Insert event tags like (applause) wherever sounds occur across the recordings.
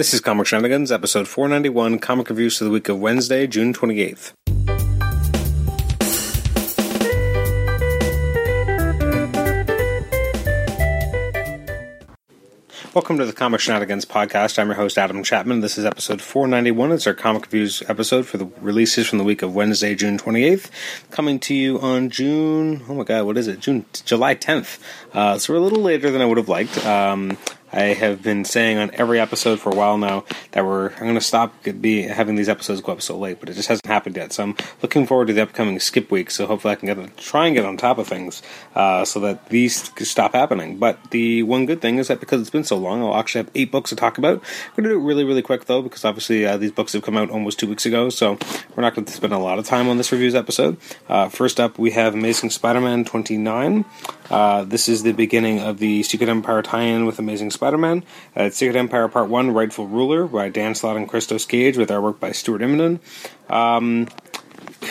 This is Comic Shenanigans, episode 491, comic reviews for the week of Wednesday, June 28th. Welcome to the Comic Shenanigans podcast. I'm your host, Adam Chapman. This is episode 491. It's our comic reviews episode for the releases from the week of Wednesday, June 28th. Coming to you on June, oh my god, what is it? June, July 10th. Uh, so we're a little later than I would have liked. Um, I have been saying on every episode for a while now that we're I'm going to stop be having these episodes go up so late, but it just hasn't happened yet. So I'm looking forward to the upcoming skip week. So hopefully I can get try and get on top of things uh, so that these stop happening. But the one good thing is that because it's been so long, I'll actually have eight books to talk about. We're going to do it really really quick though because obviously uh, these books have come out almost two weeks ago, so we're not going to spend a lot of time on this reviews episode. Uh, first up, we have Amazing Spider-Man 29. Uh, this is the beginning of the Secret Empire tie-in with Amazing Spider-Man. Uh, Secret Empire Part 1, Rightful Ruler by Dan Slott and Christos Gage with artwork by Stuart Immonen. Um,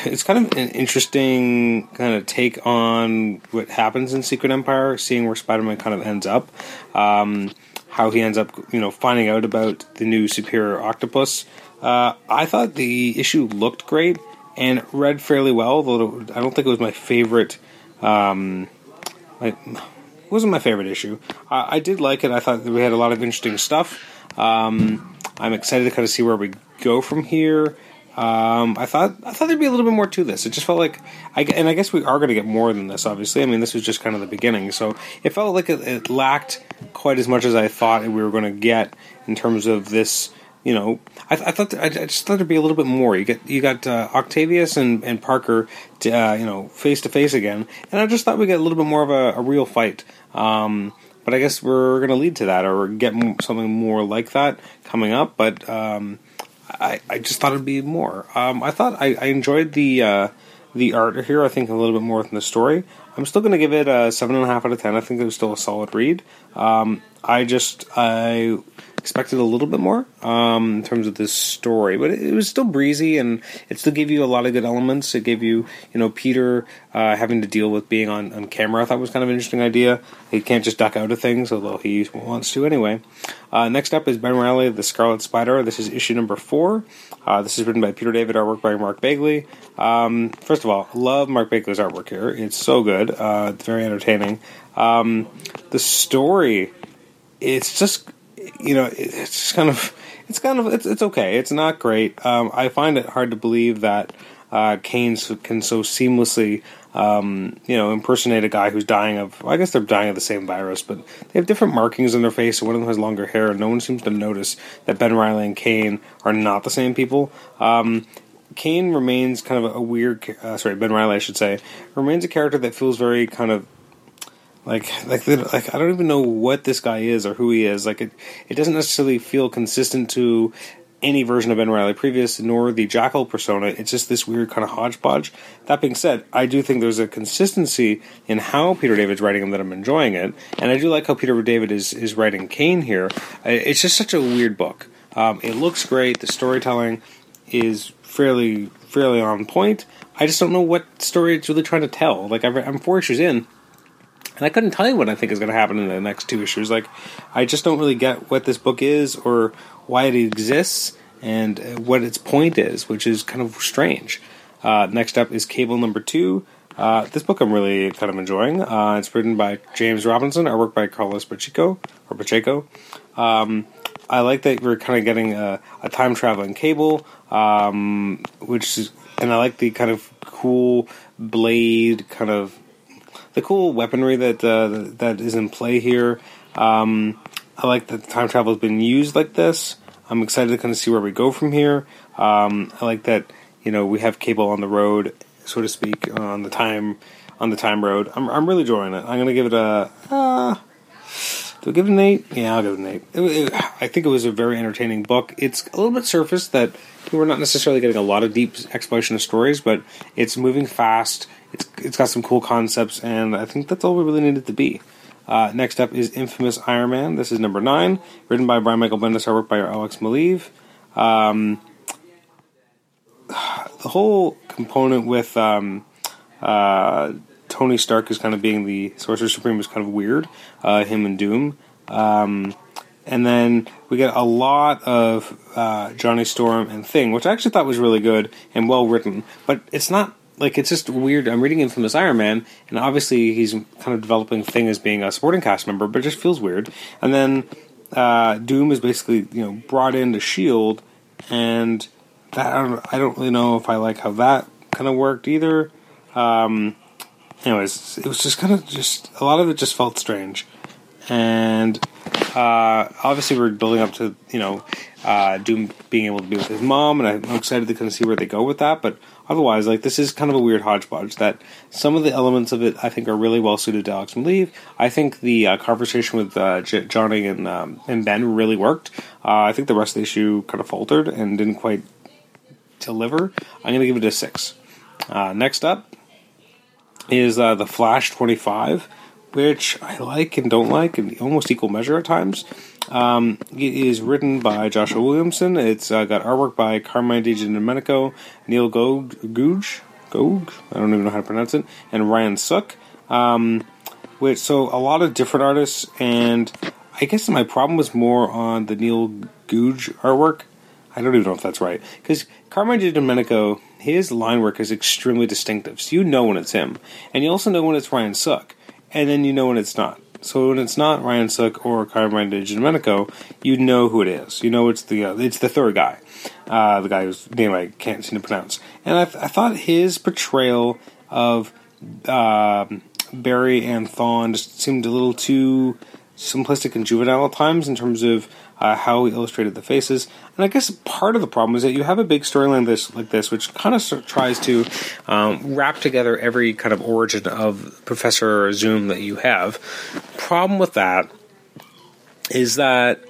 it's kind of an interesting kind of take on what happens in Secret Empire, seeing where Spider-Man kind of ends up. Um, how he ends up, you know, finding out about the new Superior Octopus. Uh, I thought the issue looked great and read fairly well, although I don't think it was my favorite um, it wasn't my favorite issue. I, I did like it. I thought we had a lot of interesting stuff. Um, I'm excited to kind of see where we go from here. Um, I thought I thought there'd be a little bit more to this. It just felt like, I, and I guess we are going to get more than this. Obviously, I mean, this was just kind of the beginning, so it felt like it, it lacked quite as much as I thought we were going to get in terms of this you know, I, I thought I, just thought there'd be a little bit more. You get you got uh, Octavius and, and Parker, to, uh, you know, face to face again, and I just thought we get a little bit more of a, a real fight. Um, but I guess we're going to lead to that, or get something more like that coming up. But um, I, I just thought it'd be more. Um, I thought I, I enjoyed the uh, the art here. I think a little bit more than the story. I'm still going to give it a seven and a half out of ten. I think it was still a solid read. Um, I just I expected a little bit more um, in terms of this story, but it, it, was still breezy and it still gave you a lot of good elements. It gave you, you know, Peter uh, having to deal with being on, on camera. I thought was kind of an interesting idea. He can't just duck out of things, although he wants to anyway. Uh, next up is Ben Riley, The Scarlet Spider. This is issue number four. Uh, this is written by Peter David, artwork by Mark Bagley. Um, first of all, love Mark Bagley's artwork here. It's so good. Uh, it's very entertaining. Um, the story, it's just you know, it's kind of, it's kind of, it's, it's okay. It's not great. Um, I find it hard to believe that uh, Kaine can so seamlessly, um, you know, impersonate a guy who's dying of. Well, I guess they're dying of the same virus, but they have different markings on their face. And one of them has longer hair, and no one seems to notice that Ben Riley and Kaine are not the same people. Um, Kaine remains kind of a weird. Uh, sorry, Ben Riley, I should say, remains a character that feels very kind of like, like, like, I don't even know what this guy is or who he is. Like, it, it doesn't necessarily feel consistent to any version of Ben Riley previous, nor the Jackal persona. It's just this weird kind of hodgepodge. That being said, I do think there's a consistency in how Peter David's writing him that I'm enjoying it, and I do like how Peter David is is writing Kaine here. It's just such a weird book. Um, it looks great. The storytelling is fairly fairly on point. I just don't know what story it's really trying to tell. Like I'm four issues in, and I couldn't tell you what I think is going to happen in the next two issues. Like, I just don't really get what this book is or why it exists and what its point is, which is kind of strange. Uh, next up is Cable number two. Uh, this book I'm really kind of enjoying. Uh, it's written by James Robinson, artwork by Carlos Pacheco or Pacheco. Um, I like that we're kind of getting a, a time traveling cable, um, which is, and I like the kind of cool blade kind of the cool weaponry that uh, that is in play here. Um, I like that time travel has been used like this. I'm excited to kind of see where we go from here. Um, I like that you know we have Cable on the road, so to speak, on the time on the time road. I'm I'm really enjoying it. I'm gonna give it a. Uh, do I give it an eight? Yeah, I'll give it an eight. It, it, I think it was a very entertaining book. It's a little bit surface that we're not necessarily getting a lot of deep exploration of stories, but it's moving fast. It's it's got some cool concepts, and I think that's all we really needed to be. Uh, next up is Infamous Iron Man. This is number nine, written by Brian Michael Bendis, artwork by Alex Maleev. Um, (sighs) the whole component with um, uh, Tony Stark is kind of being the Sorcerer Supreme is kind of weird. Uh, him and Doom. Um, and then we get a lot of uh, Johnny Storm and Thing, which I actually thought was really good and well written. But it's not like it's just weird. I'm reading Infamous Iron Man, and obviously he's kind of developing Thing as being a supporting cast member, but it just feels weird. And then uh, Doom is basically you know brought into Shield, and that I don't, I don't really know if I like how that kind of worked either. Um, anyways, it was just kind of just a lot of it just felt strange, and uh, obviously we're building up to you know uh, Doom being able to be with his mom, and I'm excited to kind of see where they go with that. But otherwise, like this is kind of a weird hodgepodge. That some of the elements of it I think are really well suited to Alex Maleev. I think the uh, conversation with uh, J- Johnny and um, and Ben really worked. Uh, I think the rest of the issue kind of faltered and didn't quite deliver. I'm going to give it a six. Uh, next up is the Flash 25, which I like and don't like in almost equal measure at times. Um, it is written by Joshua Williamson. It's uh, got artwork by Carmine Domenico, Neil Googe, Gog, I don't even know how to pronounce it, and Ryan Sook. Um, which so a lot of different artists, and I guess my problem was more on the Neil Googe artwork. I don't even know if that's right because Carmine Domenico, his line work is extremely distinctive, so you know when it's him, and you also know when it's Ryan Sook, and then you know when it's not. So when it's not Ryan Sook or Carmine Domenico, you know who it is. You know it's the uh, it's the third guy, uh, the guy whose name I can't seem to pronounce. And I, I thought his portrayal of uh, Barry and Thawne just seemed a little too simplistic and juvenile at times in terms of uh, how he illustrated the faces. And I guess part of the problem is that you have a big storyline this like this, which kind of tries to um, wrap together every kind of origin of Professor Zoom that you have. Problem with that is that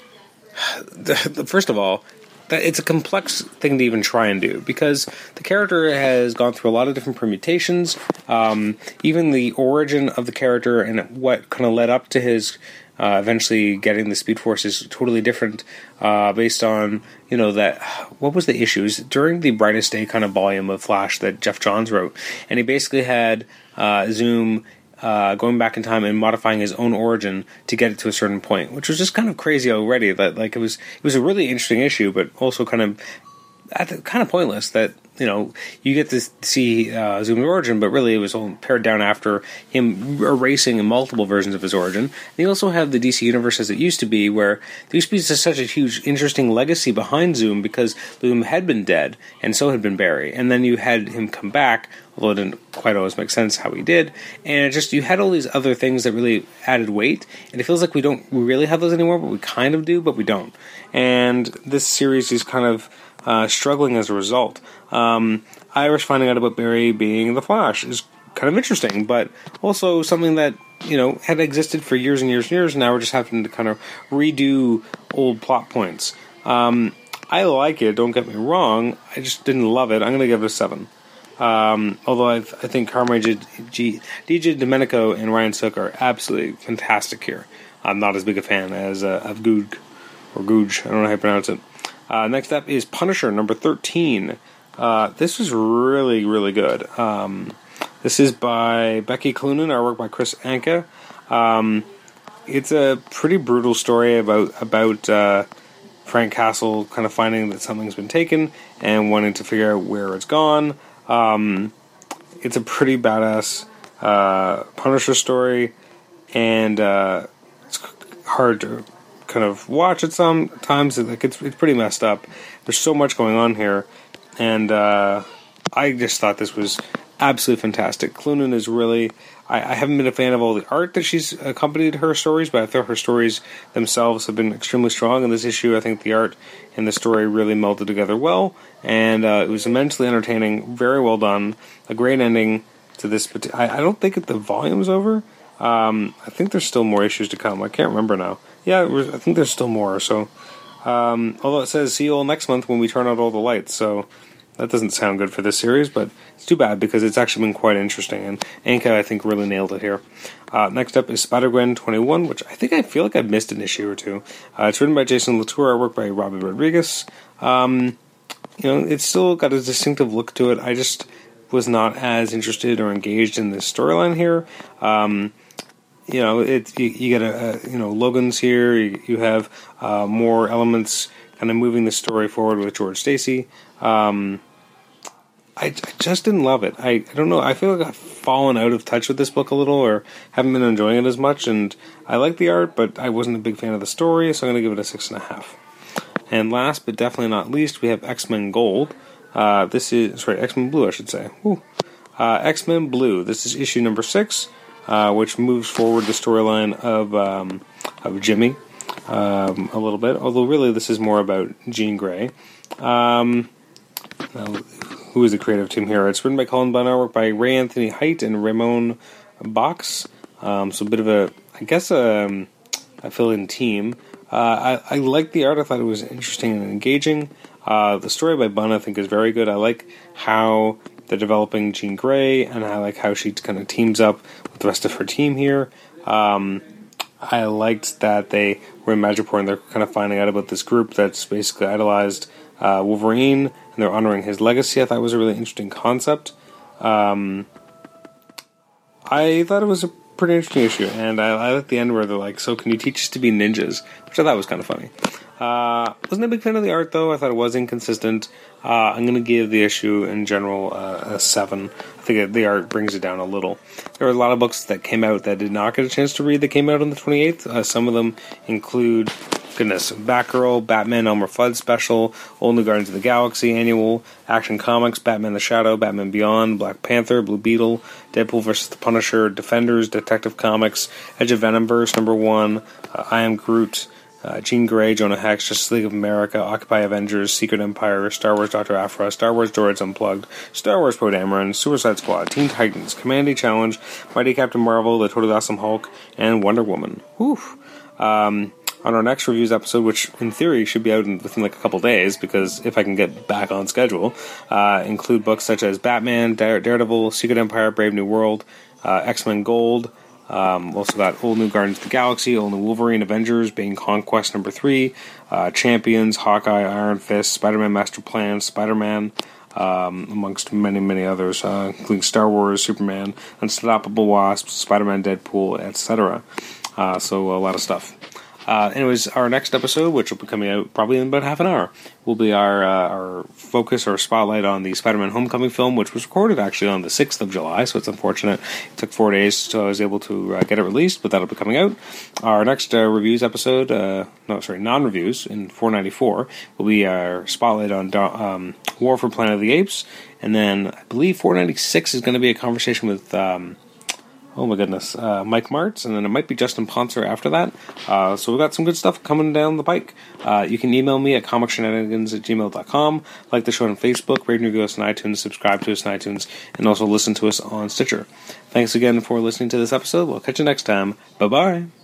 the, (sighs) the, first of all, that it's a complex thing to even try and do because the character has gone through a lot of different permutations. Um, even the origin of the character and what kind of led up to his uh, eventually getting the Speed Force is totally different uh, based on you know that what was the issues during the brightest day kind of volume of Flash that Geoff Johns wrote, and he basically had uh, Zoom. Uh, going back in time and modifying his own origin to get it to a certain point, which was just kind of crazy already. That like it was it was a really interesting issue, but also kind of at the, kind of pointless. That you know, you get to see uh, Zoom's origin, but really it was all pared down after him erasing multiple versions of his origin. And you also have the DC universe as it used to be, where there used to be such a huge, interesting legacy behind Zoom because Zoom had been dead, and so had been Barry. And then you had him come back, although it didn't quite always make sense how he did. And just you had all these other things that really added weight, and it feels like we don't really have those anymore, but we kind of do, but we don't. And this series is kind of uh, struggling as a result. Um, Iris finding out about Barry being the Flash is kind of interesting, but also something that you know had existed for years and years and years. And now we're just having to kind of redo old plot points. Um, I like it. Don't get me wrong. I just didn't love it. I'm going to give it a seven. Um, although I, I think Carmine G, G, DJ Domenico and Ryan Sook are absolutely fantastic here. I'm not as big a fan as uh, of Goog or Googe. I don't know how to pronounce it. Uh, next up is Punisher number 13. Uh, this is really, really good. Um, this is by Becky Cloonan, artwork by Kris Anka. Um, it's a pretty brutal story about about uh, Frank Castle kind of finding that something's been taken and wanting to figure out where it's gone. Um, it's a pretty badass uh, Punisher story, and uh, it's hard to kind of watch it sometimes. Like it's it's pretty messed up. There's so much going on here, and uh, I just thought this was absolutely fantastic. Cloonan is really. I, I, haven't been a fan of all the art that she's accompanied her stories, but I thought her stories themselves have been extremely strong. In this issue, I think the art and the story really melded together well, and uh, it was immensely entertaining. Very well done. A great ending to this. I, I don't think the volume's over. Um, I think there's still more issues to come. I can't remember now. Yeah, I think there's still more. So, um, although it says see you all next month when we turn out all the lights, so that doesn't sound good for this series, but it's too bad because it's actually been quite interesting, and Anka I think really nailed it here. Uh, next up is Spider Gwen 21, which I think I feel like I've missed an issue or two. Uh, it's written by Jason Latour, work by Robbi Rodriguez. Um, you know, it's still got a distinctive look to it. I just was not as interested or engaged in this storyline here. Um, you know, it you, you get a, a, you know Logan's here. You, you have uh, more elements kind of moving the story forward with George Stacy. Um, I, I, just didn't love it. I, I don't know. I feel like I've fallen out of touch with this book a little, or haven't been enjoying it as much. And I like the art, but I wasn't a big fan of the story, so I'm going to give it a six and a half. And last but definitely not least, we have X Men Gold. Uh, this is sorry, X Men Blue, I should say. Uh, X Men Blue. This is issue number six, uh, which moves forward the storyline of um, of Jimmy um, a little bit. Although really, this is more about Jean Grey. Um, who is the creative team here? It's written by Cullen Bunn, artwork by Ray Anthony Height and Ramon Bachs. Um, so a bit of a, I guess, a, um, a fill-in team. Uh, I, I like the art. I thought it was interesting and engaging. Uh, the story by Bunn, I think, is very good. I like how they're developing Jean Grey, and I like how she kind of teams up with the rest of her team here. Um, I liked that they were in Madripoor and they're kind of finding out about this group that's basically idolized uh, Wolverine and they're honoring his legacy. I thought was a really interesting concept. Um, I thought it was a pretty interesting issue, and I, I like the end where they're like, "So can you teach us to be ninjas?" Which I thought was kind of funny. Uh, wasn't a big fan of the art though. I thought it was inconsistent. Uh, I'm going to give the issue in general uh, a seven. I think the art brings it down a little. There were a lot of books that came out that did not get a chance to read that came out on the 28th. Uh, some of them include goodness, Batgirl, Batman Elmer Fudd special, New Guardians of the Galaxy annual, Action Comics, Batman the Shadow, Batman Beyond, Black Panther, Blue Beetle, Deadpool vs. the Punisher, Defenders, Detective Comics, Edge of Venomverse number one, uh, I Am Groot, uh, Jean Grey, Jonah Hex, Justice League of America, Occupy Avengers, Secret Empire, Star Wars Doctor Aphra, Star Wars Droids Unplugged, Star Wars Poe Dameron, Suicide Squad, Teen Titans, Kamandi Challenge, Mighty Captain Marvel, The Totally Awesome Hulk, and Wonder Woman. Whew. Um, on our next reviews episode, which in theory should be out in, within like a couple days, because if I can get back on schedule, uh, include books such as Batman, Dare- Daredevil, Secret Empire, Brave New World, uh, X Men Gold. Um, also got Old New Guardians of the Galaxy, Old New Wolverine, Avengers, being Conquest number three, uh, Champions, Hawkeye, Iron Fist, Spider Man Master Plan, Spider Man, um, amongst many, many others, uh, including Star Wars, Superman, Unstoppable Wasp, Spider Man, Deadpool, etc. Uh, so a lot of stuff. Uh, anyways, our next episode, which will be coming out probably in about half an hour, will be our uh, our focus or spotlight on the Spider-Man Homecoming film, which was recorded actually on the sixth of July. So it's unfortunate it took four days so I was able to uh, get it released, but that'll be coming out. Our next uh, reviews episode, uh, no, sorry, non-reviews in 494 will be our spotlight on um, War for Planet of the Apes, and then I believe 496 is going to be a conversation with. Um, oh my goodness, uh, Mike Martz, and then it might be Justin Ponser after that. Uh, so we've got some good stuff coming down the pike. Uh, you can email me at comicshenanigans at gmail.com, like the show on Facebook, rate and review us on iTunes, subscribe to us on iTunes, and also listen to us on Stitcher. Thanks again for listening to this episode. We'll catch you next time. Bye bye.